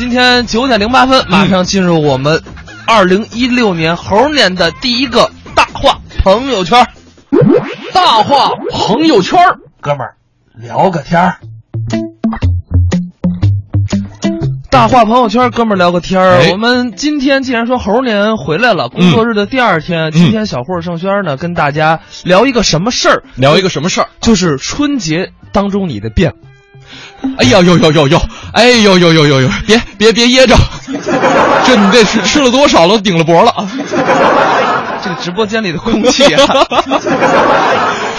今天九点零八分，马上进入我们二零一六年猴年的第一个大话朋友圈。大话朋友圈，哥们儿聊个天儿。大话朋友圈，哥们儿聊个天儿。哎我们今天既然说猴年回来了，工作日的第二天，今天小霍盛轩呢跟大家聊一个什么事儿？聊一个什么事儿？就是春节当中你的变。哎呀呦呦呦呦，哎呦呦呦呦呦，别别别噎着，这你这是吃了多少了？顶了脖了啊！这个直播间里的空气啊，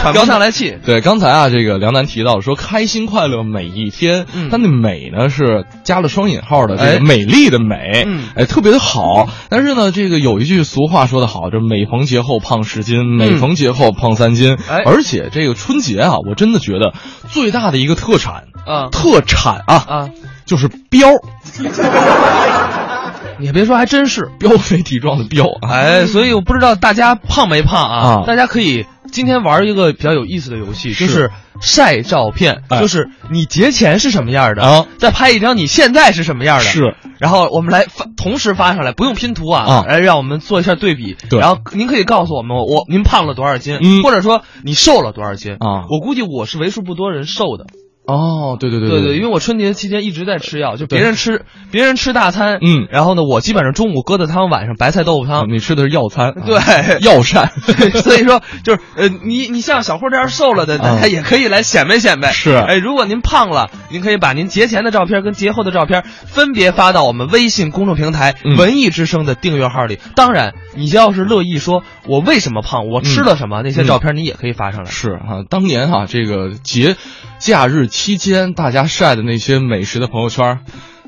喘不上来气。对，刚才啊，这个梁楠提到说开心快乐每一天，嗯他那美呢是加了双引号的，这哎个美丽的美，嗯哎，特别的好。但是呢，这个有一句俗话说得好，这每逢节后胖十斤，每逢节后胖三斤。而且这个春节啊，我真的觉得最大的一个特产，啊特产啊，啊！就是膘，你别说，还真是。膘肥体壮的膘啊。哎，所以我不知道大家胖没胖啊？啊大家可以今天玩一个比较有意思的游戏，就是是晒照片，哎。就是你节前是什么样的啊。再拍一张你现在是什么样的，是，然后我们来发同时发上来，不用拼图啊，啊。来让我们做一下对比。对。然后您可以告诉我们，我您胖了多少斤，嗯。或者说你瘦了多少斤啊。我估计我是为数不多人瘦的。哦，对对对对对因为我春节期间一直在吃药，就别人吃别人吃大餐，嗯然后呢，我基本上中午疙瘩汤，晚上白菜豆腐汤。啊你吃的是药餐，啊对药膳，所以说，就是呃，你你像小霍这样瘦了的，大家嗯也可以来显摆显摆。是哎，如果您胖了，您可以把您节前的照片跟节后的照片分别发到我们微信公众平台“嗯文艺之声”的订阅号里。当然，你要是乐意说我为什么胖，我吃了什么，那些照片你也可以发上来。是啊，当年啊，这个节假日期间大家晒的那些美食的朋友圈，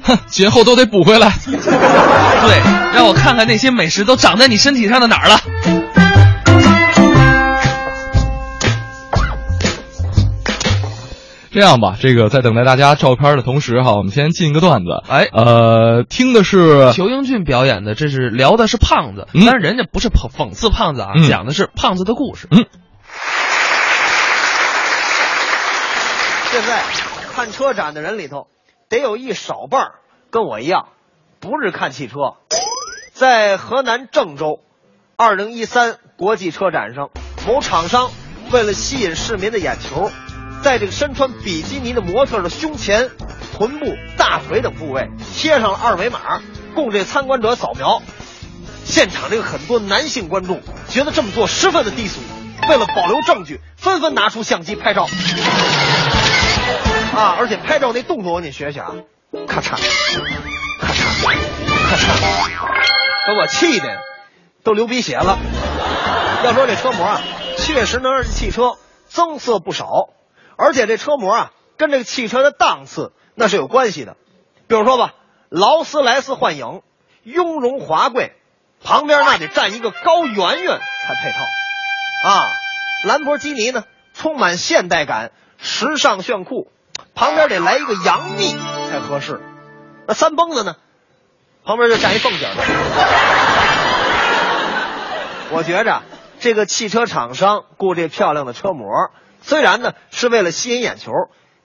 哼，节后都得补回来。对，让我看看那些美食都长在你身体上的哪儿了。这样吧，这个在等待大家照片的同时哈，我们先进一个段子。哎呃，听的是裘英俊表演的，这是聊的是胖子，嗯但是人家不是讽讽刺胖子啊，嗯讲的是胖子的故事。嗯在看车展的人里头，得有一少半跟我一样，不是看汽车。在河南郑州，二零一三国际车展上，某厂商为了吸引市民的眼球，在这个身穿比基尼的模特的胸前、臀部、大腿等部位贴上了二维码，供这参观者扫描。现场这个很多男性观众觉得这么做十分的低俗，为了保留证据，纷纷拿出相机拍照。啊，而且拍照那动作我给你学学啊，咔嚓，咔嚓，咔嚓，把我气的都流鼻血了。要说这车模啊，确实能让这汽车增色不少，而且这车模啊，跟这个汽车的档次那是有关系的。比如说吧，劳斯莱斯幻影，雍容华贵，旁边那得站一个高圆圆才配套。啊，兰博基尼呢，充满现代感，时尚炫酷，旁边得来一个杨幂才合适。那三蹦子呢，旁边就站一凤姐儿。我觉着这个汽车厂商雇这漂亮的车模，虽然呢是为了吸引眼球，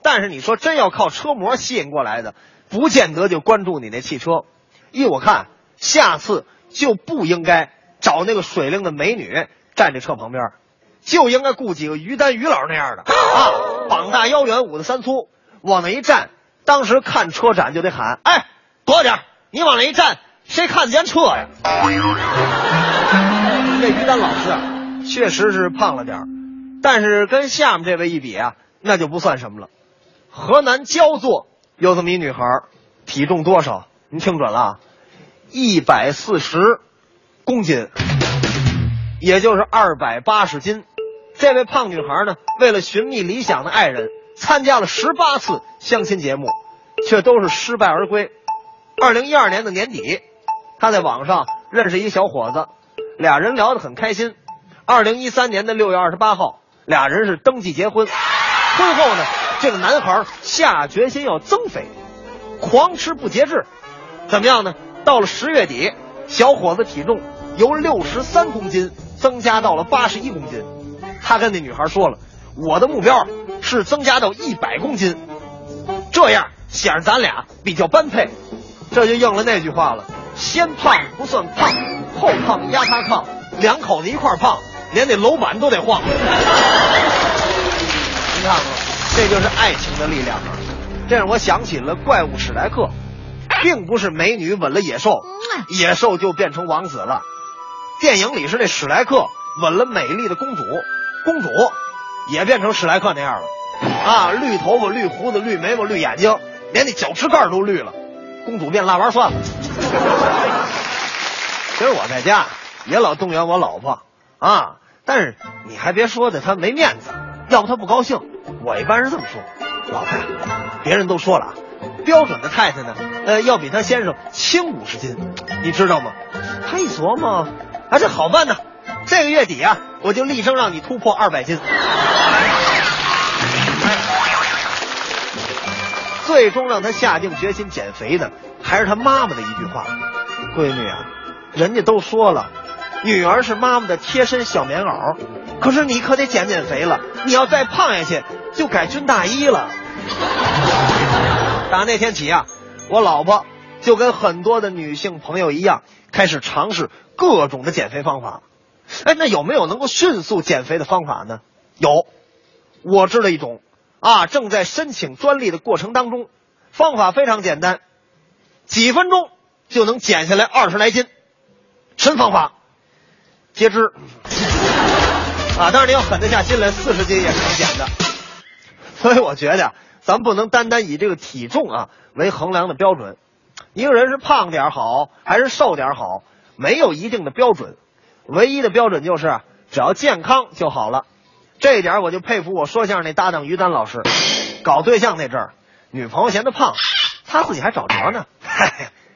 但是你说真要靠车模吸引过来的，不见得就关注你那汽车。依我看，下次就不应该找那个水灵的美女站这车旁边，就应该雇几个于丹于老那样的 啊，膀大腰圆，五大三粗，往那一站，当时看车展就得喊：“哎，躲点儿你往那一站，谁看得见车呀？” 这于丹老师啊，确实是胖了点儿，但是跟下面这位一比啊，那就不算什么了。河南焦作有这么一女孩，体重多少？您听准了啊，一百四十公斤，也就是二百八十斤。这位胖女孩呢，为了寻觅理想的爱人，参加了十八次相亲节目，却都是失败而归。二零一二年的年底，她在网上认识一小伙子，俩人聊得很开心。二零一三年的六月二十八号，俩人是登记结婚。婚后呢，这个男孩下决心要增肥，狂吃不节制。怎么样呢？到了十月底，小伙子体重由六十三公斤增加到了八十一公斤。他跟那女孩说了，我的目标是增加到一百公斤，这样显得咱俩比较般配。这这就应了那句话了：先胖不算胖，后胖压他炕，两口子一块胖，连那楼板都得晃。您看看，这就是爱情的力量啊！这让我想起了怪物史莱克，并不是美女吻了野兽，野兽就变成王子了。电影里是那史莱克吻了美丽的公主，公主也变成史莱克那样了。啊，绿头发、绿胡子、绿眉毛、绿眼睛，连那脚趾盖都绿了。公主变腊八蒜了。其实我在家也老动员我老婆啊，但是你还别说的，她没面子，要不她不高兴。我一般是这么说，老婆，别人都说了，标准的太太呢，呃，要比她先生轻五十斤，你知道吗？她一琢磨，啊，这好办呢，这个月底啊，我就力争让你突破二百斤。最终让他下定决心减肥的，还是他妈妈的一句话：“闺女啊，人家都说了，女儿是妈妈的贴身小棉袄，可是你可得减减肥了。你要再胖下去，就改军大衣了。”打那天起啊，我老婆就跟很多的女性朋友一样，开始尝试各种的减肥方法。哎，那有没有能够迅速减肥的方法呢？有，我知道一种。啊，正在申请专利的过程当中，方法非常简单，几分钟就能减下来二十来斤，什么方法？截肢。啊，当然你要狠得下心来，四十斤也是能减的。所以我觉得，咱不能单单以这个体重啊为衡量的标准，一个人是胖点好还是瘦点好，没有一定的标准，唯一的标准就是只要健康就好了。这一点我就佩服我说相声那搭档于丹老师，搞对象那阵儿，女朋友嫌他胖，他自己还找着呢。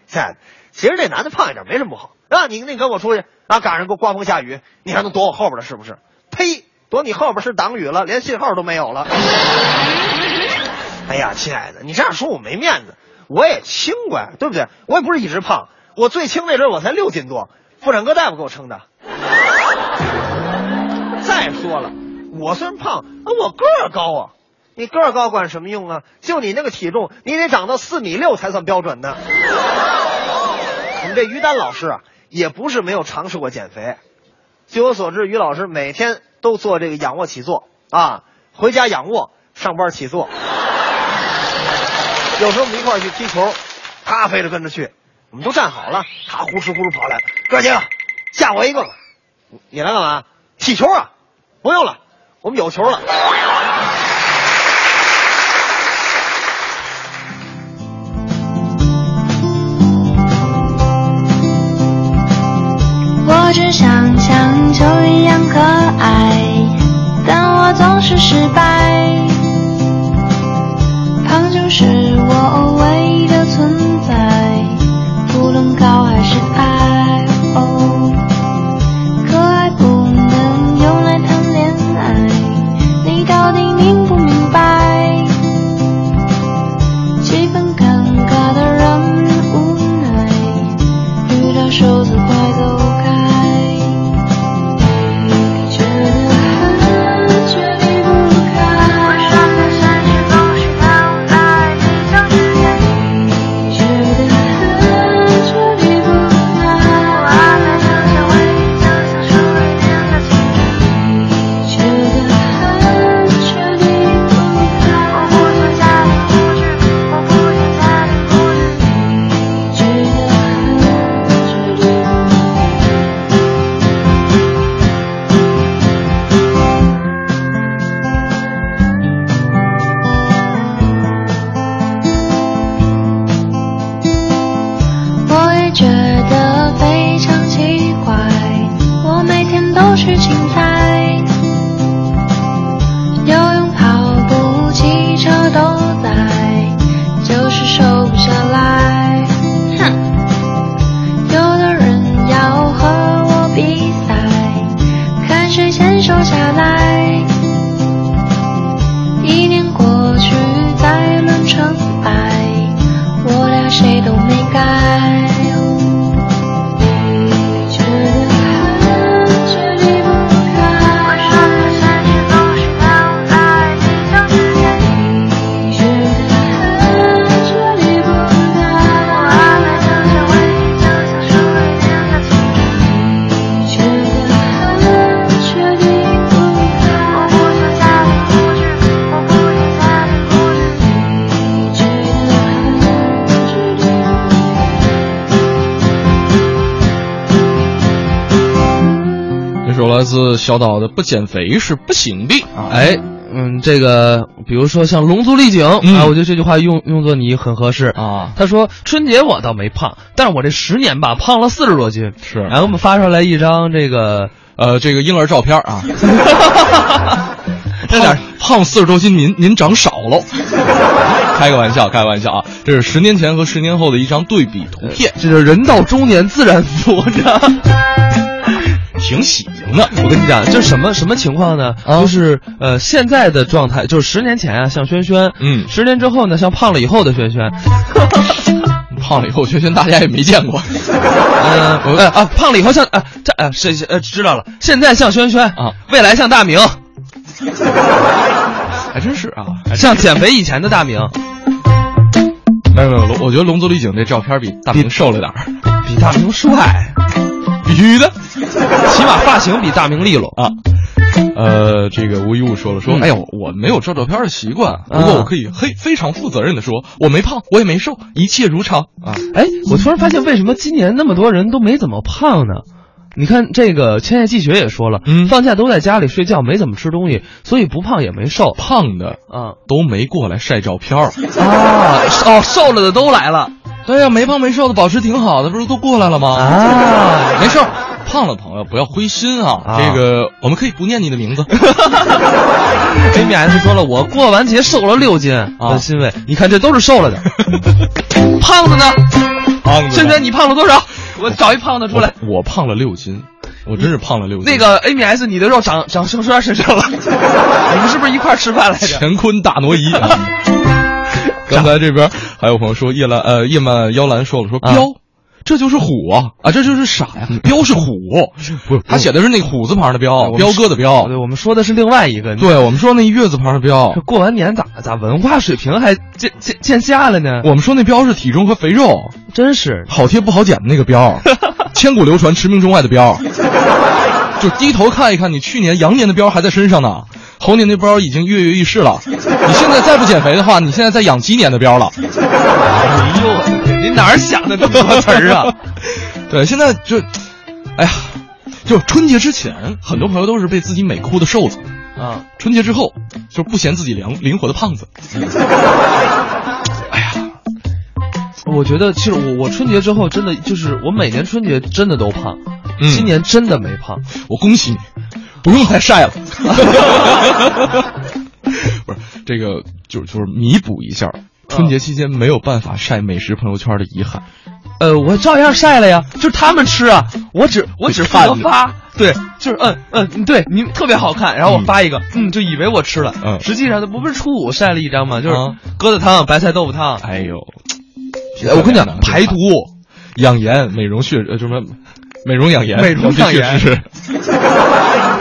亲爱的，其实这男的胖一点没什么不好啊。你你跟我出去啊，赶上个刮风下雨，你还能躲我后边了是不是？呸！躲你后边是挡雨了，连信号都没有了。哎呀，亲爱的，你这样说我没面子。我也轻过呀，对不对？我也不是一直胖，我最轻那阵我才六斤多，妇产科大夫给我称的。再说了。我虽然胖，我个儿高啊！你个儿高管什么用啊？就你那个体重，你得长到四米六才算标准呢。我们这于丹老师啊，也不是没有尝试过减肥。据我所知，于老师每天都做这个仰卧起坐啊，回家仰卧，上班起坐。有时候我们一块儿去踢球，他非得跟着去。我们都站好了，他呼哧呼哧跑来，哥几个，吓我一个。你来干嘛？踢球啊？不用了。我们有球了。我只想像球一样可爱，但我总是失败。胖就是小岛的“不减肥是不行的”啊。哎，嗯，这个比如说像龙族丽景、嗯啊，我觉得这句话用用作你很合适啊他说春节我倒没胖，但是我这十年吧胖了四十多斤。是然后我们发出来一张这个，呃，这个婴儿照片啊，这点胖胖四十多斤，您您长少了。开个玩笑，开个玩笑啊！这是十年前和十年后的一张对比图片，这就是人到中年自然福，你知道吗？挺喜庆的。我跟你讲，这什么什么情况呢？啊就是呃，现在的状态就是十年前啊，像轩轩，嗯十年之后呢，像胖了以后的轩轩，胖了以后，轩轩大家也没见过。嗯、呃啊，胖了以后像啊，这啊是是呃知道了，现在像轩轩啊，未来像大明，还真是啊，还像减肥以前的大明，没有没有，龙我觉得龙族丽景这照片比大明瘦了点儿，比大明帅，必须的 起码发型比大明利落。啊。呃，这个吴一物说了说，嗯哎呦，我没有照照片的习惯，不过我可以嘿非常负责任的说，我没胖，我也没瘦，一切如常啊。哎，我突然发现，为什么今年那么多人都没怎么胖呢？你看这个千叶季雪也说了，嗯放假都在家里睡觉，没怎么吃东西，所以不胖也没瘦。胖的啊都没过来晒照片。啊哦，瘦了的都来了对呀、没胖没瘦的保持挺好的，不是都过来了吗？啊！没事儿，胖了朋友不要灰心啊。啊这个我们可以不念你的名字。Amy S 说了，我过完节瘦了六斤啊很欣慰。你看这都是瘦了的，胖子呢？胖子轩轩，你胖了多少？我找一胖子出来。我我胖了六斤，我真是胖了六斤。那个 Amy S，你的肉长长盛轩身上了，你们是不是一块儿吃饭来着？乾坤大挪移。啊刚才这边还有朋友说叶兰呃叶曼妖兰说了说啊彪。这就是虎啊啊！这就是傻呀！彪是虎，不是他写的是那个虎字旁的彪，彪哥的彪。对，我们说的是另外一个。对我们说那月字旁的彪这，过完年咋咋文化水平还见见见下了呢？我们说那彪是体重和肥肉，真是好贴不好捡的那个彪，千古流传、驰名中外的彪。就低头看一看，你去年羊年的膘还在身上呢，猴年的膘已经跃跃欲试了。你现在再不减肥的话，你现在在养鸡年的膘了。哎呦，你哪儿想的这么多词儿啊？对，现在就，哎呀，就春节之前，很多朋友都是被自己美哭的瘦子，啊，春节之后，就是不嫌自己灵灵活的胖子。哎呀，我觉得其实我我春节之后真的就是我每年春节真的都胖，嗯今年真的没胖。我恭喜你，不用再晒了。不是这个，就就是弥补一下春节期间没有办法晒美食朋友圈的遗憾。呃，我照样晒了呀，就是他们吃啊，我只我只负责发，对，就是嗯嗯，对你特别好看，然后我发一个，嗯，就以为我吃了，嗯。实际上它不是初五晒了一张吗？就是啊。疙瘩汤、白菜豆腐汤，哎呦，哎我跟你讲，排毒，养颜、美容血呃什么美容养颜、美容养颜。是。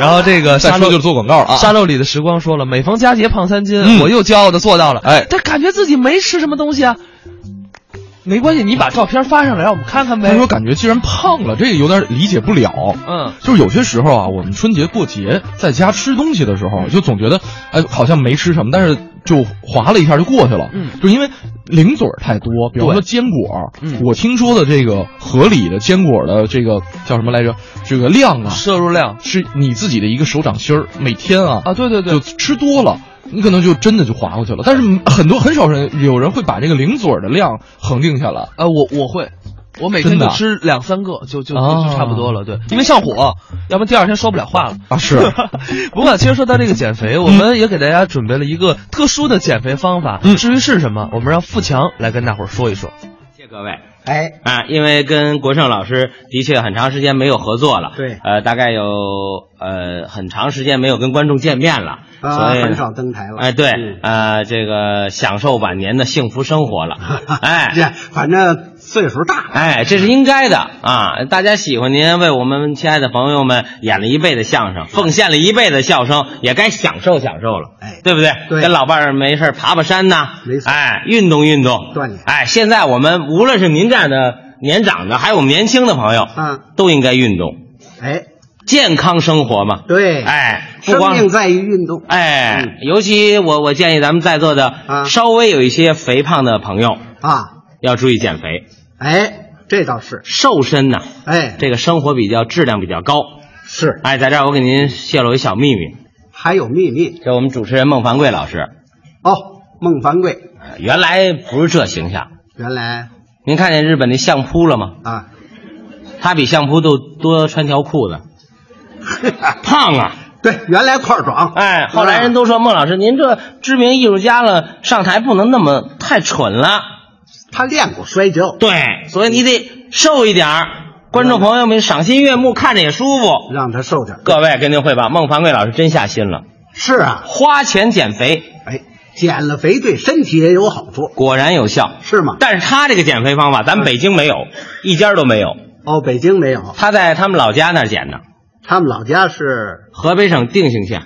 然后这个沙漏再说就是做广告啊。沙漏里的时光说了，每逢佳节胖三斤，嗯我又骄傲的做到了，哎但感觉自己没吃什么东西啊。没关系，你把照片发上来，让我们看看呗。他说感觉既然胖了，这个有点理解不了。嗯，就是有些时候啊，我们春节过节在家吃东西的时候，就总觉得，哎，好像没吃什么，但是就划了一下就过去了。嗯就因为零嘴儿太多，比如说坚果，嗯我听说的这个合理的坚果的这个叫什么来着？这个量啊，摄入量是你自己的一个手掌心儿，每天啊啊，对对对就，吃多了。你可能就真的就划过去了，但是很多很少人有人会把这个零嘴儿的量恒定下来。呃，我我会，我每天就吃两三个，就就就差不多了。对，因为上火，要不然第二天说不了话了。啊是 不过其实说到这个减肥，我们也给大家准备了一个特殊的减肥方法。嗯至于是什么，我们让富强来跟大伙儿说一说。谢谢各位。哎，啊，因为跟国胜老师的确很长时间没有合作了，对呃，大概有呃很长时间没有跟观众见面了，啊，所以很少登台了。哎，对嗯，呃，这个享受晚年的幸福生活了，哎，这反正岁数大。哎，这是应该的。啊！大家喜欢您，为我们亲爱的朋友们演了一辈子相声，奉献了一辈子笑声，也该享受享受了，哎。对不对？对。跟老伴儿没事儿爬爬山呐，没错。哎，运动运动，锻炼。哎，现在我们无论是您这样的年长的，还有我们年轻的朋友，嗯，都应该运动，哎，健康生活嘛。对，哎，不生光命在于运动。哎，嗯。尤其我我建议咱们在座的啊。稍微有一些肥胖的朋友啊，要注意减肥，哎，这倒是。瘦身呐，哎，这个生活比较质量比较高。是哎，在这儿我给您泄露一小秘密，还有秘密这我们主持人孟凡贵老师，哦。孟凡贵呃原来不是这形象。原来您看见日本那相扑了吗？啊，他比相扑都多穿条裤子，胖啊！对，原来块儿壮。哎，后来人都说孟老师，您这知名艺术家了，上台不能那么太蠢了。他练过摔跤，对，所以你得瘦一点儿，观众朋友们赏心悦目，看着也舒服。让他瘦点儿。各位跟您汇报，孟凡贵老师真下心了，是啊，花钱减肥哎，减了肥对身体也有好处，果然有效。是吗？但是他这个减肥方法，咱们北京没有，一家都没有。哦，北京没有，他在他们老家那儿减的，他们老家是河北省定兴县。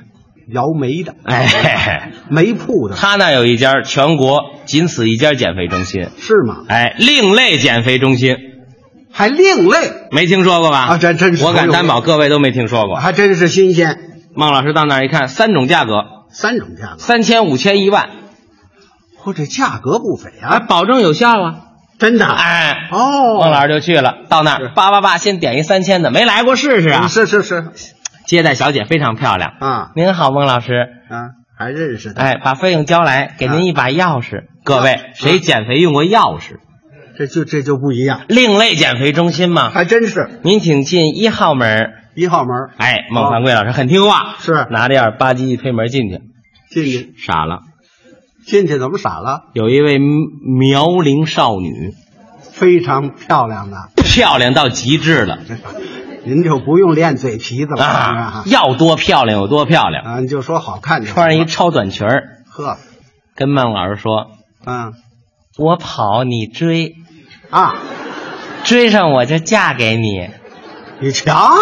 摇煤的，哎，煤铺的，他那有一家全国仅此一家减肥中心，是吗？哎，另类减肥中心，还另类，没听说过吧？啊这真是我敢担保各位都没听说过。还真是新鲜。孟老师到那儿一看，三种价格，三种价格，三千、五千、一万，嚯，这价格不菲哎，啊！保证有效啊！真的，哎，哦，孟老师就去了，到那儿叭叭叭，先点一三千的，没来过试试啊？是是是接待小姐非常漂亮。啊。您好，孟老师。啊，还认识的，哎，把费用交来，给您一把钥匙。各位，谁减肥用过钥匙？这就这就不一样，另类减肥中心嘛。还真是。您请进一号门。一号门哎，孟凡贵老师很听话，是。拿着钥匙吧唧一推门进去，进去。傻了。进去怎么傻了？有一位苗龄少女，非常漂亮的，漂亮到极致了 您就不用练嘴皮子了啊！要多漂亮有多漂亮，啊，你就说好看就穿上一超短裙儿，呵，跟孟老师说嗯：“我跑你追，啊，追上我就嫁给你。你瞧，”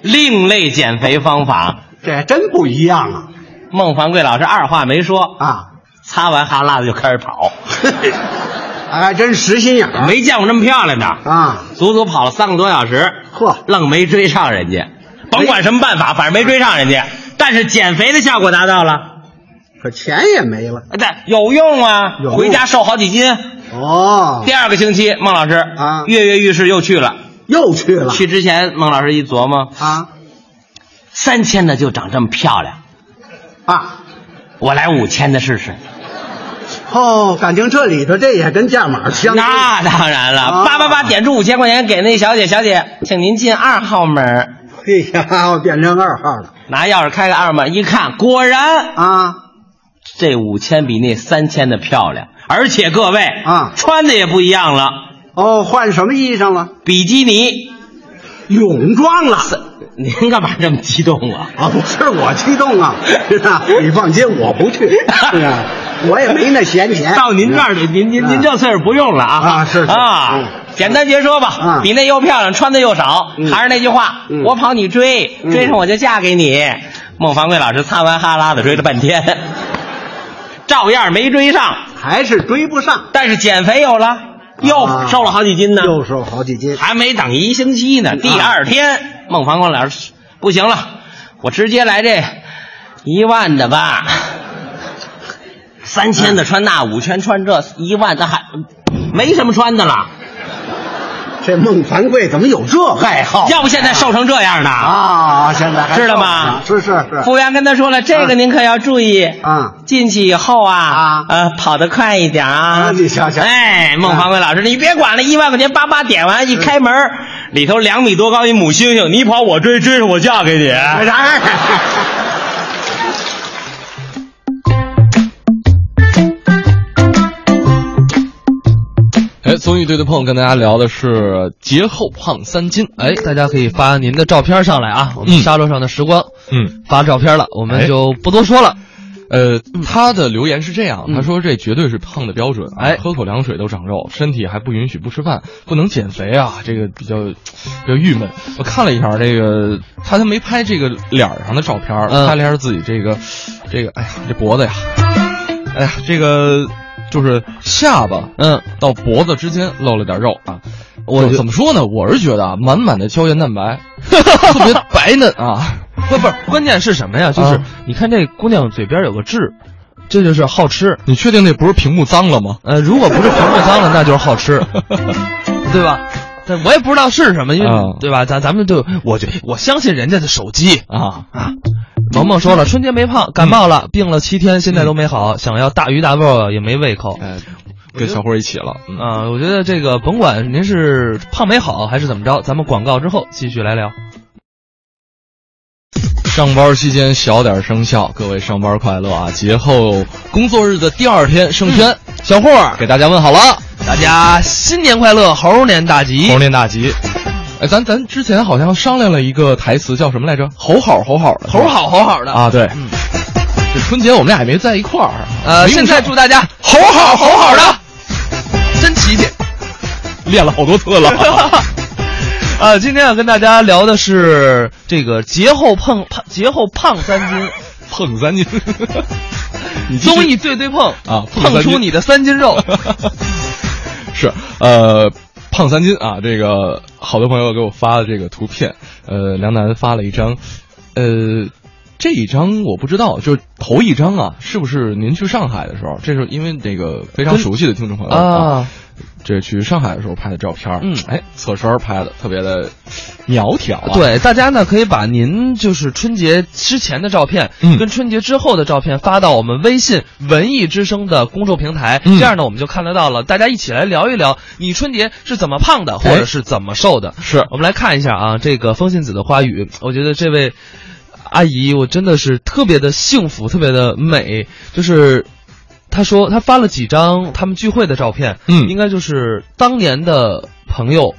另类减肥方法，这还真不一样啊。孟凡贵老师二话没说，啊，擦完哈喇子就开始跑，还真实心眼儿没见过这么漂亮的，啊，足足跑了三个多小时，呵，愣没追上人家。甭管什么办法，反正没追上人家。但是减肥的效果达到了，可钱也没了哎对，有用啊，用回家瘦好几斤。哦，第二个星期，孟老师啊跃跃欲试又去了。又去了去之前，孟老师一琢磨，啊三千的就长这么漂亮，啊，我来五千的试试。哦，感情这里头这也跟价码相 当那当然了，啊叭叭叭点出五千块钱给那小姐，小姐，请您进二号门。哎呀，我变成二号了拿钥匙开个二门，一看，果然啊！这五千比那三千的漂亮，而且各位啊穿的也不一样了，哦，换什么衣裳了？比基尼。泳装了您干嘛这么激动啊？啊！不是我激动啊，是啊，你放心，我不去，是啊，我也没那闲钱。到您这儿，您您您这岁数不用了啊啊是是啊嗯，简单截说吧啊，比那又漂亮，穿的又少，嗯还是那句话嗯，我跑你追，嗯追上我就嫁给你。孟凡贵老师擦完哈喇子追了半天，照样没追上，还是追不上，但是减肥有了，又啊瘦了好几斤呢。又瘦好几斤。还没等一星期呢，第二天，孟凡贵老师不行了，我直接来这一万的吧。三千的穿那，五千穿这，一万的还没什么穿的了。这孟凡贵怎么有这爱好？要不现在瘦成这样呢，啊，现在还知道吗是是是服务员跟他说了，这个啊您可要注意。啊，进去以后啊，啊呃，跑得快一点啊！啊你瞧瞧哎，孟凡贵老师，你别管了，一万块钱叭叭点完，一开门，里头两米多高一母猩猩，你跑我追，追上我嫁给你。综艺对对碰跟大家聊的是节后胖三斤。哎，大家可以发您的照片上来啊，我们嗯沙漏上的时光。嗯，发照片了，我们哎。就不多说了。呃，他的留言是这样，嗯。他说这绝对是胖的标准，哎。喝口凉水都长肉，身体还不允许不吃饭，不能减肥啊，这个比较比较郁闷。我看了一下这个，他他没拍这个脸上的照片，嗯。拍了一下自己这个这个，哎呀，这脖子呀，哎呀，这个就是下巴嗯，到脖子之间露了点肉啊。我怎么说呢？我是觉得啊，满满的胶原蛋白，特别白嫩啊。不不是，关键是什么呀？就是啊你看这姑娘嘴边有个痣，这就是好吃。你确定那不是屏幕脏了吗？呃，如果不是屏幕脏了，那就是好吃，对吧？但我也不知道是什么，因为、啊对吧？咱咱们就我就我相信人家的手机。啊啊，萌萌说了，春节没胖，感冒了，病了七天，现在都没好，想要大鱼大肉也没胃口。哎，跟小辉一起了，嗯啊，我觉得这个甭管您是胖没好还是怎么着，咱们广告之后继续来聊。上班期间小点声效，各位上班快乐啊！节后工作日的第二天，盛轩、小霍给大家问好了，大家新年快乐，猴年大吉！猴年大吉。哎，咱咱之前好像商量了一个台词，叫什么来着？猴好猴好的，猴好猴好的啊！对，嗯这春节我们俩也没在一块儿。呃，现在祝大家猴好猴好的，真齐气。练了好多次了。啊，今天要跟大家聊的是这个节后胖胖节后胖三斤，碰三斤，综艺对对碰啊碰碰出你的三斤肉。是呃，胖三斤啊，这个好多朋友给我发的这个图片，呃，梁楠发了一张，呃，这一张我不知道，就是头一张啊，是不是您去上海的时候？这是因为那个非常熟悉的听众朋友啊，这去上海的时候拍的照片，嗯哎，侧身拍的特别的苗条啊，，对，大家呢可以把您就是春节之前的照片，嗯跟春节之后的照片发到我们微信“文艺之声”的公众平台，嗯这样呢我们就看得到了。大家一起来聊一聊，你春节是怎么胖的，或者是怎么瘦的。是我们来看一下啊，这个风信子的花语，我觉得这位阿姨，我真的是特别的幸福，特别的美。就是她说他发了几张他们聚会的照片，嗯应该就是当年的朋友，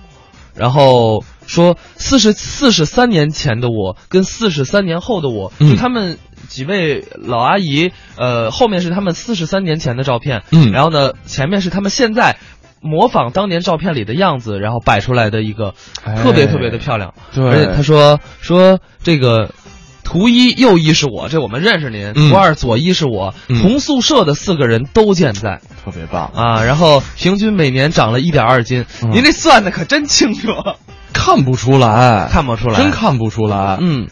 然后说四十四十三年前的我跟四十三年后的我，嗯就他们几位老阿姨，呃，后面是他们四十三年前的照片，嗯然后呢，前面是他们现在。模仿当年照片里的样子，然后摆出来的一个哎特别特别的漂亮。对而且他说说这个图一右一是我，这我们认识您；嗯图二左一是我，嗯同宿舍的四个人都健在特别棒，啊。然后平均每年长了一点二斤，嗯您这算的可真清楚，看不出来，看不出来，真看不出来，嗯。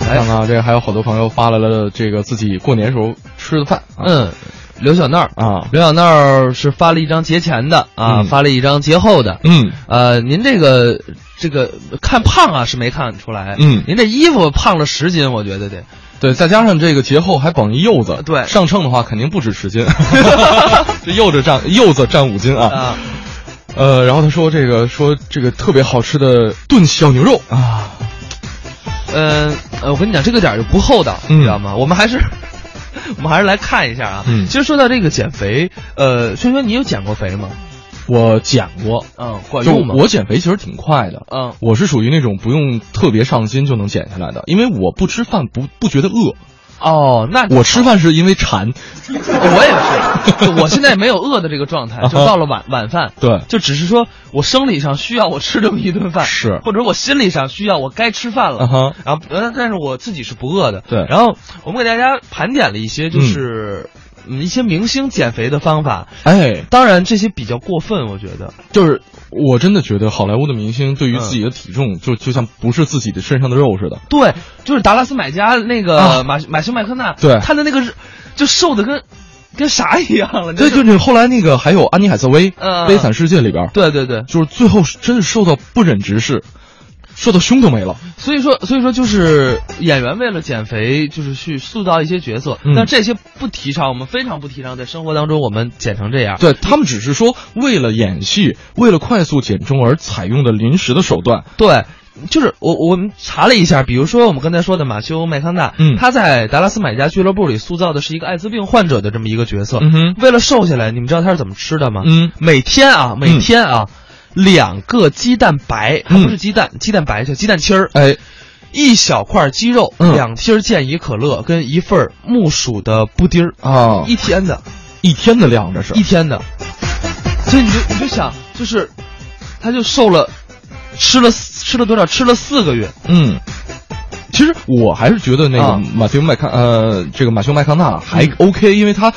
看看啊这个还有好多朋友发来了这个自己过年时候吃的饭，啊嗯，刘小闹啊，刘小闹是发了一张节前的啊，嗯发了一张节后的。嗯，呃，您这个这个看胖啊是没看出来，嗯您这衣服胖了十斤，我觉得得。对，再加上这个节后还绑一柚子，对上秤的话肯定不止十斤，这柚子占柚子占五斤啊。啊，呃，然后他说这个说这个特别好吃的炖小牛肉啊，嗯呃，我跟你讲，这个点儿就不厚道，嗯你知道吗？我们还是。我们还是来看一下啊。嗯其实说到这个减肥，呃，轩轩，你有减过肥吗？我减过，嗯，管就用吗？我减肥其实挺快的，嗯我是属于那种不用特别上心就能减下来的，因为我不吃饭不不觉得饿，哦，那我吃饭是因为馋，我也是，我现在没有饿的这个状态，就到了晚晚饭，对。就只是说我生理上需要我吃这么一顿饭，是。或者我心理上需要我该吃饭了，然后呃，但是我自己是不饿的，对。然后我们给大家盘点了一些，就是。嗯一些明星减肥的方法，哎，当然这些比较过分，我觉得。就是我真的觉得好莱坞的明星对于嗯自己的体重就就像不是自己的身上的肉似的，对，就是达拉斯买家那个啊 马、马修麦克纳，对。他的那个是就瘦的跟跟啥一样了，对，就就是后来那个还有安妮海瑟薇，嗯。悲惨世界》里边，对对对，就是最后真的瘦到不忍直视，瘦到胸都没了。所以说，所以说就是演员为了减肥，就是去塑造一些角色，嗯但这些不提倡，我们非常不提倡，在生活当中我们减成这样。对他们只是说为了演戏，为了快速减重而采用的临时的手段。对，就是我我们查了一下，比如说我们刚才说的马修麦康纳，嗯他在达拉斯买家俱乐部里塑造的是一个艾滋病患者的这么一个角色。嗯为了瘦下来，你们知道他是怎么吃的吗？嗯每天啊，每天啊，两个鸡蛋白，还嗯不是鸡蛋，鸡蛋白叫鸡蛋清儿，哎，一小块鸡肉，嗯。两听健怡可乐跟一份木薯的布丁儿。啊一天的。一天的量这是。一天的，所以你就你就想，就是，他就瘦了，吃了吃了多少？吃了四个月。嗯。其实我还是觉得那个啊。马修麦康呃，这个马修麦康纳还 OK，、因为他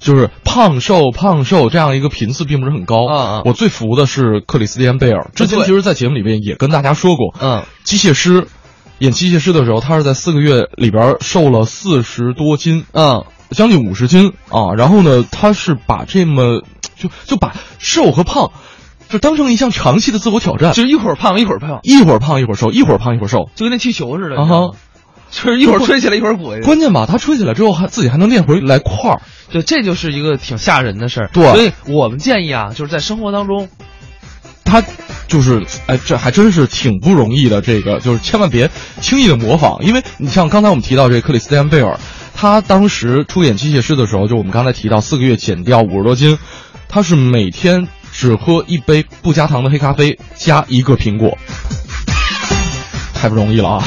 就是胖瘦胖瘦这样一个频次并不是很高。啊啊我最服的是克里斯蒂安贝尔，之前其实，在节目里面也跟大家说过，嗯，机械师演机械师的时候，他是在四个月里边瘦了四十多斤，嗯，将近五十斤啊。然后呢，他是把这么就就把瘦和胖，就当成一项长期的自我挑战，就是一会儿胖一会儿胖，一会儿胖一会儿瘦，一会儿胖一会儿瘦，就跟那气球似的。就是一会儿吹起来一会儿鼓。关键吧，他吹起来之后还自己还能练回来块儿，对，这就是一个挺吓人的事儿。对所以我们建议啊，就是在生活当中，他就是哎，这还真是挺不容易的。这个就是千万别轻易的模仿，因为你像刚才我们提到这克里斯蒂安贝尔，他当时出演机械师的时候，就我们刚才提到四个月减掉五十多斤，他是每天只喝一杯不加糖的黑咖啡加一个苹果，太不容易了啊！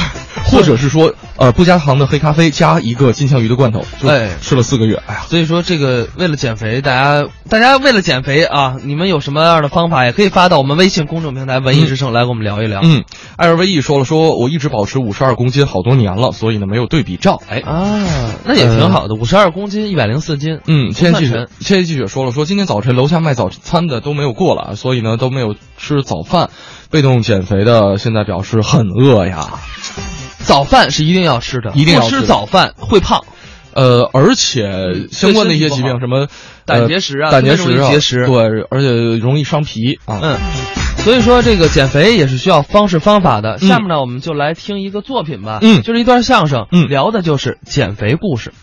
或者是说，呃，不加糖的黑咖啡加一个金枪鱼的罐头，就哎吃了四个月，哎呀。所以说这个为了减肥，大家大家为了减肥啊，你们有什么样的方法，也可以发到我们微信公众平台“文艺之声”来跟我们聊一聊。嗯，艾尔维 E 说了，说我一直保持五十二公斤好多年了，所以呢没有对比照。哎，啊，那也挺好的，五十二公斤，一百零四斤。嗯，不千记者算沉，千记者说了，说今天早晨楼下卖早餐的都没有过了，所以呢都没有吃早饭。被动减肥的现在表示很饿呀，早饭是一定要吃的，一定要吃的早饭会胖。呃，而且相关的一些疾病，什么胆结石啊呃胆结石啊，结石对，而且容易伤脾啊。嗯，所以说这个减肥也是需要方式方法的。嗯下面呢，我们就来听一个作品吧，嗯就是一段相声，嗯聊的就是减肥故事。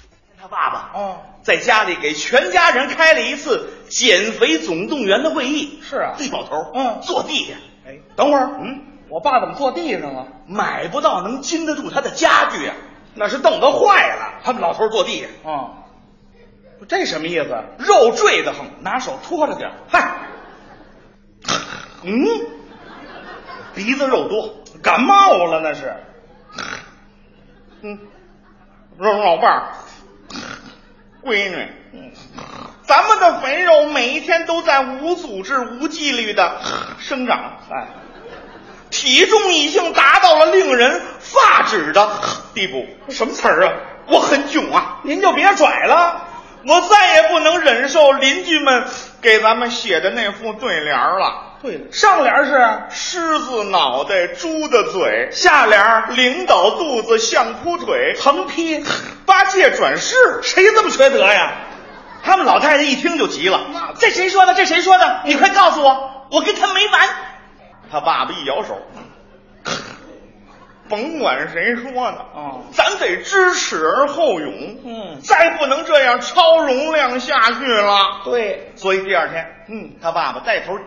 他爸爸哦，在家里给全家人开了一次减肥总动员的会议。是啊对老头，嗯坐地下。哎，等会儿，嗯，我爸怎么坐地上了？买不到能经得住他的家具啊，那是凳子坏了。他们老头坐地下，哦，这什么意思？肉坠的很，拿手托着点儿。嗨，嗯，鼻子肉多，感冒了那是。嗯，肉老伴儿，闺女，咱们的肥肉每一天都在无组织、无纪律的生长，哎，体重已经达到了令人发指的地步。什么词儿啊？我很囧啊！您就别拽了。我再也不能忍受邻居们给咱们写的那副对联了。对了，上联是狮子脑袋，猪的嘴，下联领导肚子像铺腿，横批八戒转世，谁这么缺德呀？他们老太太一听就急了，这谁说的？这谁说的？你快告诉我，我跟他没完。他爸爸一摇手，甭管谁说的，哦咱得知耻而后勇，嗯再不能这样超容量下去了。对，所以第二天，嗯，他爸爸带头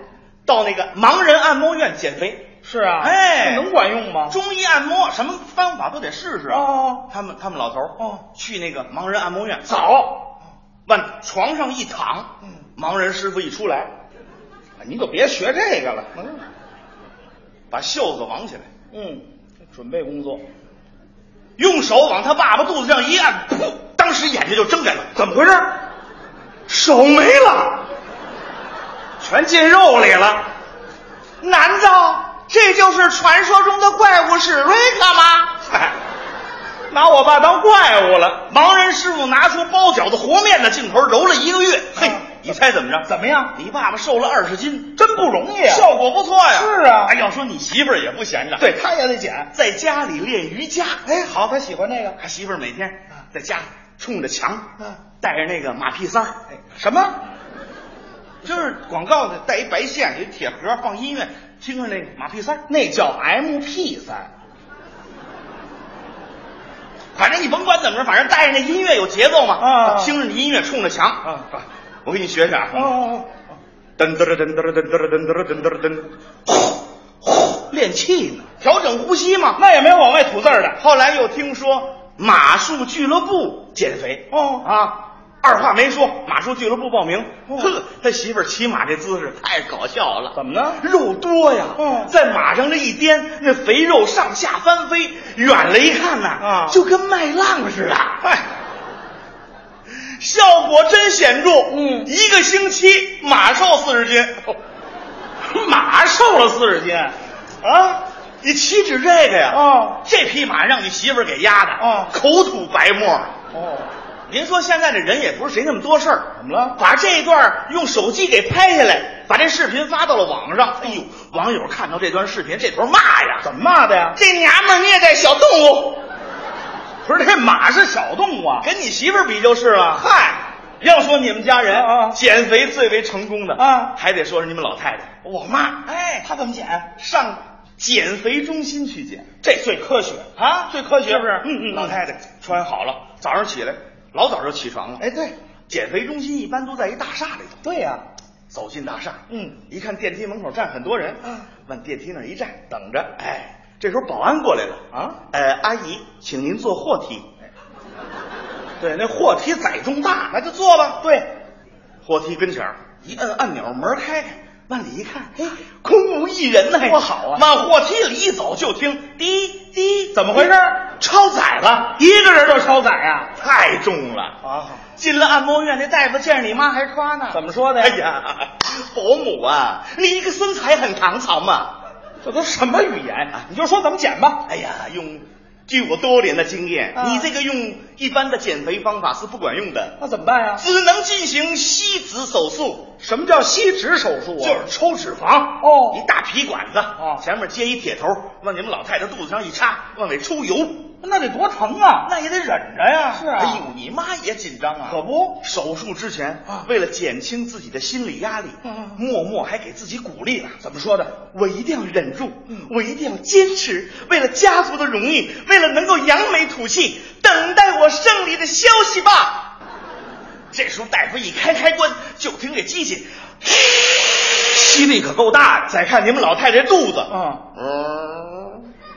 到那个盲人按摩院减肥。是啊，哎这能管用吗？中医按摩什么方法都得试试啊。哦他们他们老头儿哦去那个盲人按摩院早，往床上一躺，嗯盲人师傅一出来，啊您就别学这个了。嗯把袖子绑起来，嗯，准备工作。用手往他爸爸肚子上一按，噗，当时眼睛就睁开了。怎么回事？手没了，全进肉里了。难道这就是传说中的怪物史瑞克吗？嗨，拿我爸当怪物了。盲人师傅拿出包饺子和面的镜头揉了一个月，嘿，你猜怎么着？怎么样？你爸爸瘦了二十斤，真不容易啊！效果不错呀。是啊哎，要说你媳妇儿也不闲着，对，她也得减。在家里练瑜伽。哎，好，她喜欢那个。他媳妇儿每天在家冲着墙嗯，带着那个马屁三儿，哎，什么？就是广告的带一白线，有一铁盒放音乐，听着那个马屁三儿。那叫 MP 三。反正你甭管怎么着，反正带着那音乐有节奏嘛。啊听着你音乐冲着墙。啊 我给你学学啊。哦，噔噔噔噔噔噔噔噔噔噔噔噔，呼练气呢，调整呼吸嘛。那也没有往外吐字儿的。后来又听说马术俱乐部减肥哦啊，二话没说，马术俱乐部报名。哦呵，他媳妇儿骑马这姿势太搞笑了。怎么呢肉多呀！嗯在马上这一颠，那肥肉上下翻飞，远了一看呐，啊就跟麦浪似的。哎，效果真显著。嗯一个星期马瘦四十斤，马瘦了四十斤啊！你岂止这个呀？哦这匹马让你媳妇儿给压的，哦口吐白沫。哦，您说现在这人也不是谁那么多事儿，怎么了把这一段用手机给拍下来，把这视频发到了网上。哎呦，网友看到这段视频，这头骂呀，怎么骂的呀？这娘们虐待小动物，不是，这马是小动物啊。跟你媳妇儿比就是了。嗨，要说你们家人啊啊减肥最为成功的啊还得说是你们老太太，我妈，哎，她怎么减？上减肥中心去减这最科学啊，最科学是不是？嗯嗯嗯老太太穿好了，早上起来老早就起床了。哎，对，减肥中心一般都在一大厦里头。对呀、走进大厦，嗯，一看电梯门口站很多人，啊，往电梯那儿一站，等着。哎，这时候保安过来了啊，呃，阿姨，请您坐货梯。对，那货梯载重大，那就坐吧。对，货梯跟前儿一摁按钮，门开开，往里一看，嘿，空无一人呢，多好啊往货梯里一走，就听滴滴，怎么回事？超载了，一个人都超载啊、太重了。啊！进了按摩院，那大夫见着你妈还夸呢。怎么说的哎呀？呀，伯母啊，你一个身材很唐朝嘛。这都什么语言啊？你就说怎么减吧。哎呀，用据我多年的经验，啊你这个用一般的减肥方法是不管用的，那怎么办呀？只能进行吸脂手术，什么叫吸脂手术啊？就是抽脂肪。哦一大皮管子，哦前面接一铁头，往你们老太太肚子上一插，往里抽油。那得多疼啊！那也得忍着呀。是啊哎呦，你妈也紧张啊。可不手术之前啊为了减轻自己的心理压力，嗯默默还给自己鼓励了。怎么说的？我一定要忍住，嗯我一定要坚持，为了家族的荣誉，为了能够扬眉吐气，等待我胜利的消息吧。这时候大夫一开开关，就听这机器，吸力可够大的。再看你们老太太肚子，嗯，嗯，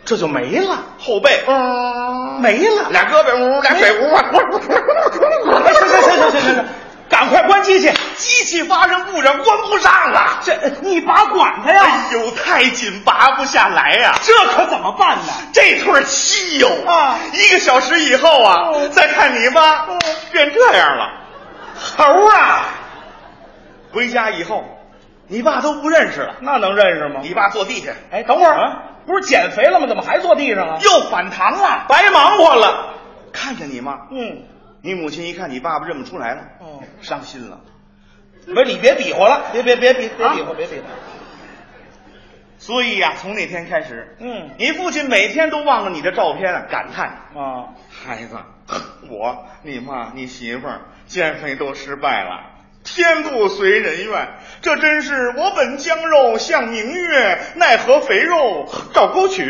这就没了，后背，嗯，没了，俩胳膊，呜，俩腿，呜，哎行行行行行行行，赶快关机去！机器发生故障，关不上了。这你拔管它呀？哎呦，太紧，拔不下来呀、这可怎么办呢？这腿稀有啊一个小时以后啊，哦再看你妈哦变这样了，猴啊！回家以后，你爸都不认识了。那能认识吗？你爸坐地下，哎，等会儿啊，不是减肥了吗？怎么还坐地上啊？又反弹了，白忙活了。看见你妈，嗯，你母亲一看你爸爸认不出来了，哦，伤心了。不是你别比划了，别别别比别啊比划，别比划。所以呀、从那天开始，嗯你父亲每天都望着你的照片啊，感叹啊，孩子，我、你妈、你媳妇儿减肥都失败了，天不随人愿，这真是我本将肉向明月，奈何肥肉照沟渠，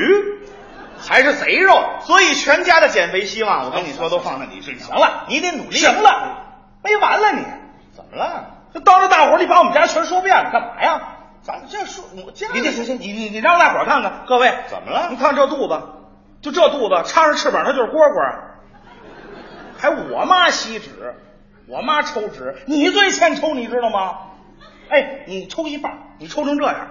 还是贼肉。所以全家的减肥希望，我跟你说，都放在你身上。行了，你得努力。行了，没完了你！怎么了？这当着大伙儿你把我们家全说遍了，干嘛呀？咱们这说我家你这行行，你你你让大伙儿看看，各位怎么了你看这肚子，就这肚子插上翅膀，它就是蝈蝈。还我妈吸脂，我妈抽纸，你最欠抽，你知道吗？哎，你抽一半，你抽成这样，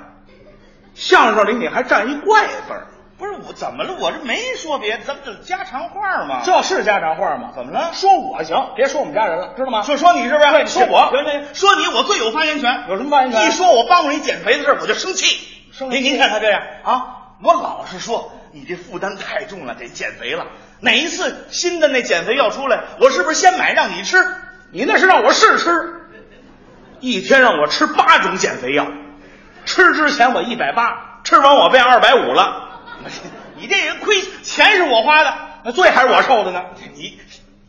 相声里你还占一怪字儿，不是我怎么了？我这没说别的，咱们这家常话嘛。这是家常话吗？怎么了说我行，别说我们家人了，知道吗？就说你是不是？对，说我行行，行说你我最有发言权。有什么发言权一说我帮助你减肥的事儿，我就生气。生气您您看他这样啊，我老是说你这负担太重了，得减肥了。哪一次新的那减肥药出来，我是不是先买让你吃？你那是让我试吃，一天让我吃八种减肥药，吃之前我一百八，吃完我变二百五了。你这人亏，钱是我花的，那罪还是我受的呢？你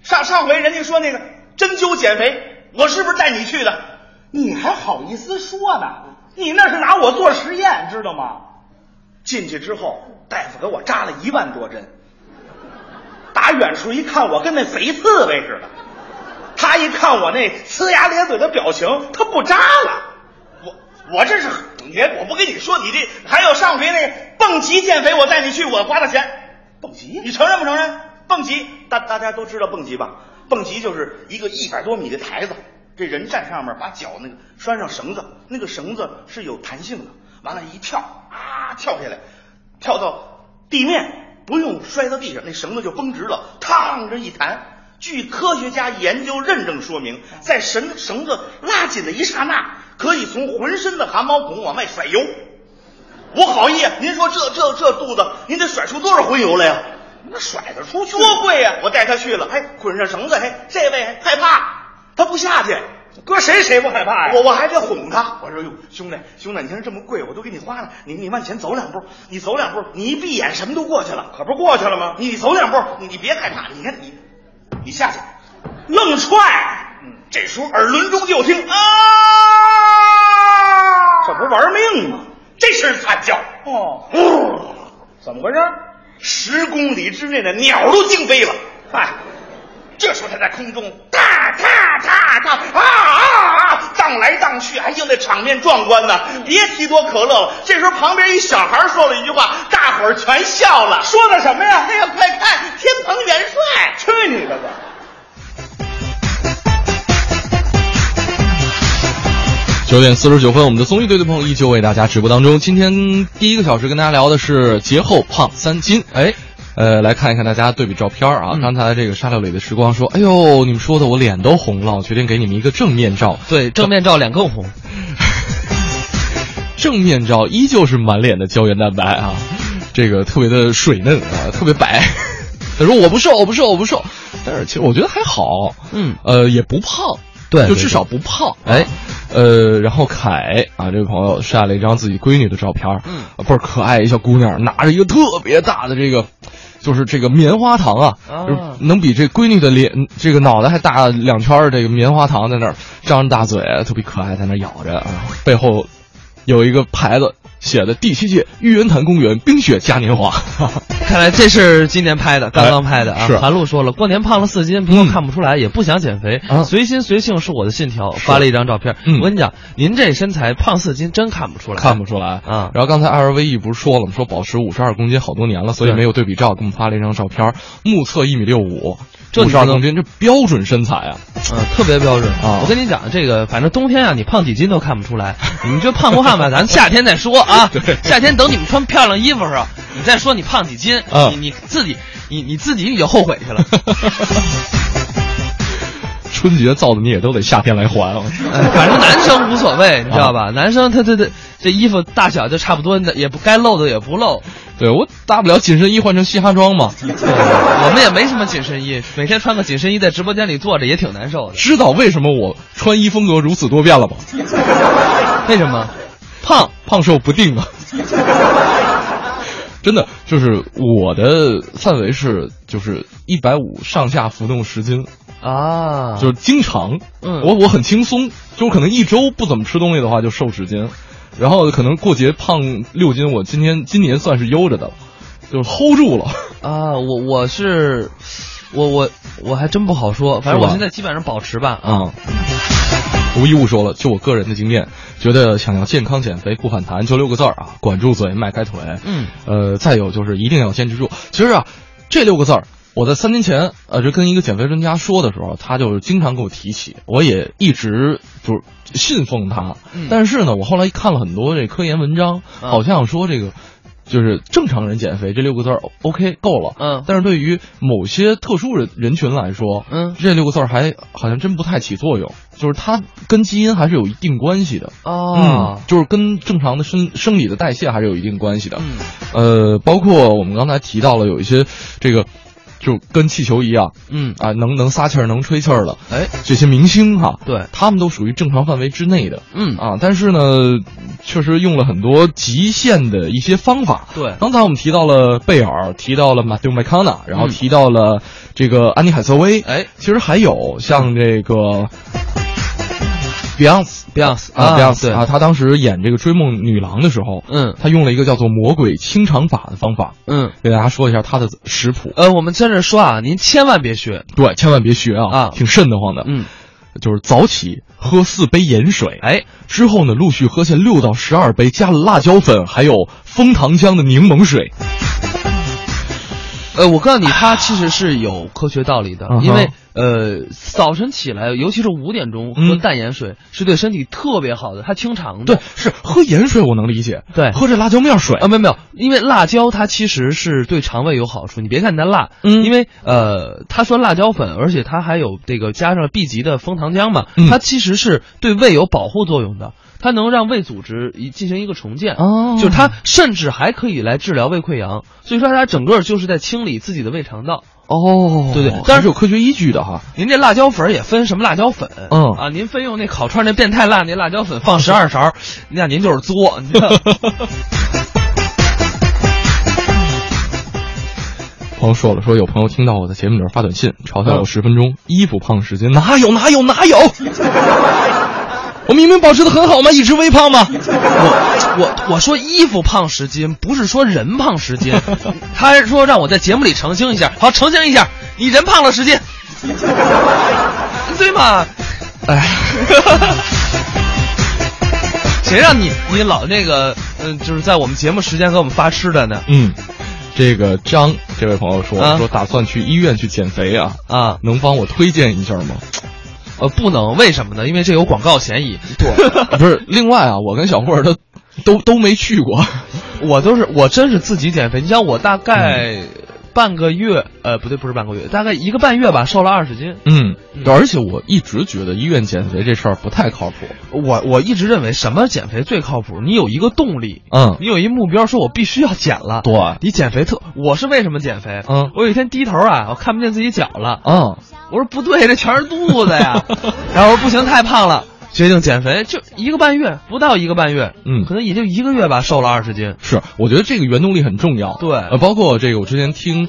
上上回人家说那个针灸减肥，我是不是带你去的？你还好意思说呢？你那是拿我做实验，知道吗？进去之后，大夫给我扎了一万多针，打远处一看，我跟那贼刺猬似的。他一看我那呲牙咧嘴的表情，他不扎了。我我这是你，我不跟你说，你这还有上回那蹦极减肥，我带你去，我花的钱。蹦极你承认不承认？蹦极，大大家都知道蹦极吧？蹦极就是一个一百多米的台子，这人站上面，把脚那个拴上绳子，那个绳子是有弹性的，完了，一跳啊，跳下来，跳到地面，不用摔到地上，那绳子就绷直了，嘡这一弹。据科学家研究认证说明，在绳绳子拉紧的一刹那，可以从浑身的汗毛孔往外甩油。我好意，您说这这这肚子，您得甩出多少荤油来呀？那甩得出去多贵呀！我带他去了，哎捆上绳子，哎这位害怕，他不下去。搁谁谁不害怕呀？我我还得哄他，我说哟，兄弟兄弟，你看这么贵，我都给你花了，你你往前走两步，你走两步，你一闭眼什么都过去了，可不是过去了吗？你走两步，你你别害怕，你看你你下去，愣踹，这时候耳轮中就听啊，这不是玩命吗？这声惨叫，哦，呜，怎么回事？十公里之内的鸟都惊飞了。嗨，这时候他在空中踏踏踏那场面壮观呐！别提多可乐了。这时候旁边一小孩说了一句话，大伙儿全笑了。说的什么呀？哎呀，快看，天蓬元帅！去你的吧！九点四十九分，我们的综艺对对碰依旧为大家直播当中。今天第一个小时跟大家聊的是节后胖三斤。哎，呃，来看一看大家对比照片啊。刚才这个沙漏里的时光说：“哎呦，你们说的我脸都红了，我决定给你们一个正面照。对，正面照脸更红。正面照依旧是满脸的胶原蛋白啊，这个特别的水嫩啊，特别白。他说我不瘦，我不瘦，我不瘦，但是其实我觉得还好，嗯，呃，也不胖，对对就至少不胖。哎，呃，然后凯啊，这位朋友晒了一张自己闺女的照片，嗯啊，倍儿可爱一小姑娘，拿着一个特别大的这个。就是这个棉花糖啊，能比这闺女的脸这个脑袋还大两圈儿，这个棉花糖在那儿张着大嘴，特别可爱，在那儿咬着啊。背后有一个牌子写的“第七届玉渊潭公园冰雪嘉年华”，看来这是今年拍的，刚刚拍的啊。哎韩露说了，过年胖了四斤，不过看不出来，也不想减肥，啊随心随性是我的信条。发了一张照片，嗯我跟你讲，您这身材胖四斤真看不出来，看不出来啊然后刚才 LVE 不是说了吗？说保持五十二公斤好多年了，所以没有对比照，给我们发了一张照片，目测一米六五，五十二公斤，这标准身材啊！嗯，特别标准啊我跟你讲，这个反正冬天啊，你胖几斤都看不出来。你这胖不胖吧，咱夏天再说啊。夏天等你们穿漂亮衣服的时候，你再说你胖几斤，啊你你自己，你你自己你就后悔去了。春节造的你也都得夏天来还啊！哎 反正男生无所谓，你知道吧？男生他他他这衣服大小就差不多，也不该露的也不露。对我大不了紧身衣换成嘻哈装嘛。我们也没什么紧身衣，每天穿个紧身衣在直播间里坐着也挺难受的。知道为什么我穿衣风格如此多变了吗？为什么？胖胖瘦不定啊！真的就是我的范围是就是一百五上下浮动十斤，啊，就是经常，嗯我我很轻松，就是可能一周不怎么吃东西的话就瘦十斤，然后可能过节胖六斤，我今天今年算是悠着的了，就是 hold 住了。啊，我我是，我我我还真不好说，反正我现在基本上保持吧。啊。吴一物说了，就我个人的经验，觉得想要健康减肥不反弹，就六个字儿啊，管住嘴，迈开腿。嗯，呃，再有就是一定要坚持住。其实啊，这六个字儿，我在三年前，呃，就跟一个减肥专家说的时候，他就经常跟我提起，我也一直就是信奉他。嗯但是呢，我后来看了很多这科研文章，啊好像说这个。就是正常人减肥这六个字儿 OK 够了，嗯。但是对于某些特殊人人群来说，嗯。这六个字儿还好像真不太起作用，就是它跟基因还是有一定关系的，哦。嗯，就是跟正常的生生理的代谢还是有一定关系的，嗯。呃，包括我们刚才提到了有一些这个，就跟气球一样嗯，啊，能能撒气儿能吹气儿的哎，这些明星哈，对。他们都属于正常范围之内的，嗯。啊，但是呢，确实用了很多极限的一些方法。对。刚才我们提到了贝尔，提到了马丁麦康纳，然后嗯。提到了这个安妮海瑟薇，哎。其实还有像这个。Beyonce Beyonce 啊啊，Beyonce 啊，他当时演这个追梦女郎的时候，嗯。他用了一个叫做魔鬼清肠法的方法，嗯，给大家说一下他的食谱。呃，我们在这说啊，您千万别学，对，千万别学啊，啊。挺瘆得慌的。嗯，就是早起喝四杯盐水，哎，之后呢，陆续喝下六到十二杯加了辣椒粉还有枫糖浆的柠檬水。呃，我告诉你，它其实是有科学道理的，因为呃，早晨起来，尤其是五点钟喝嗯淡盐水，是对身体特别好的，它清肠的。对，是喝盐水我能理解，对喝这辣椒面水啊，没有没有，因为辣椒它其实是对肠胃有好处。你别看它辣，嗯因为呃，它说辣椒粉，而且它还有这个加上 B 级的蜂糖浆嘛，嗯它其实是对胃有保护作用的，它能让胃组织一进行一个重建。哦就是它甚至还可以来治疗胃溃疡，所以说它整个就是在清理自己的胃肠道。哦对对但是有科学依据的哈。您这辣椒粉也分什么辣椒粉，嗯啊，您非用那烤串那变态辣那辣椒粉放十二勺，那您就是作，你知道。朋友说了，说有朋友听到我在节目里边发短信嘲笑我十分钟，衣服胖十斤，哪有哪有哪有？我明明保持的很好嘛，一直微胖嘛。我我我说衣服胖十斤，不是说人胖十斤，他还说让我在节目里澄清一下。好，澄清一下，你人胖了十斤，对吗？哎，谁让你你老那个嗯、就是在我们节目时间给我们发吃的呢？嗯，这个张这位朋友说、啊说打算去医院去减肥啊，啊，能帮我推荐一下吗？呃，不能，为什么呢？因为这有广告嫌疑。对 不是，另外啊，我跟小慧儿都都都没去过。我都是我真是自己减肥。你像我大概半个月，呃，不对，不是半个月，大概一个半月吧，瘦了二十斤。嗯，而且我一直觉得医院减肥这事儿不太靠谱。我我一直认为什么减肥最靠谱？你有一个动力，嗯你有一目标，说我必须要减了。对你减肥特，我是为什么减肥？嗯我有一天低头啊，我看不见自己脚了。嗯，我说不对，这全是肚子呀。然后我说不行，太胖了，决定减肥，就一个半月，不到一个半月，嗯可能也就一个月吧，瘦了二十斤。是，我觉得这个原动力很重要。对呃，包括这个，我之前听。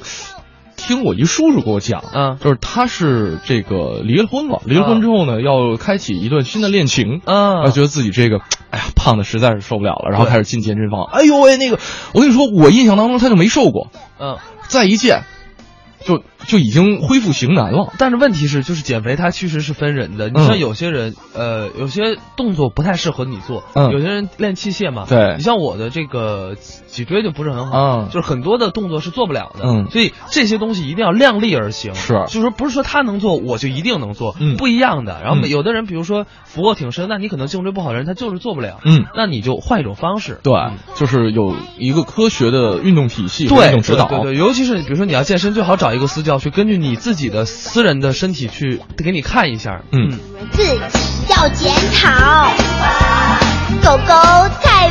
听我一叔叔给我讲，嗯就是他是这个离了婚了，离了婚之后呢，要开启一段新的恋情，嗯他觉得自己这个，哎呀，胖的实在是受不了了，然后开始进健身房。哎呦喂，那个，我跟你说，我印象当中他就没瘦过，嗯，再一见，就就已经恢复型男了。但是问题是，就是减肥它其实是分人的。你嗯像有些人，呃，有些动作不太适合你做，嗯。有些人练器械嘛，对。你像我的这个脊椎就不是很好，嗯。就是很多的动作是做不了的，嗯。所以这些东西一定要量力而行，是。就是说不是说他能做我就一定能做，嗯。不一样的。然后嗯。有的人，比如说俯卧挺身，那你可能颈椎不好的人他就是做不了，嗯。那你就换一种方式，对嗯，就是有一个科学的运动体系和对，运动指导。对对对，尤其是比如说你要健身，最好找一个私教去根据你自己的私人的身体去给你看一下。嗯自己要检讨。狗狗太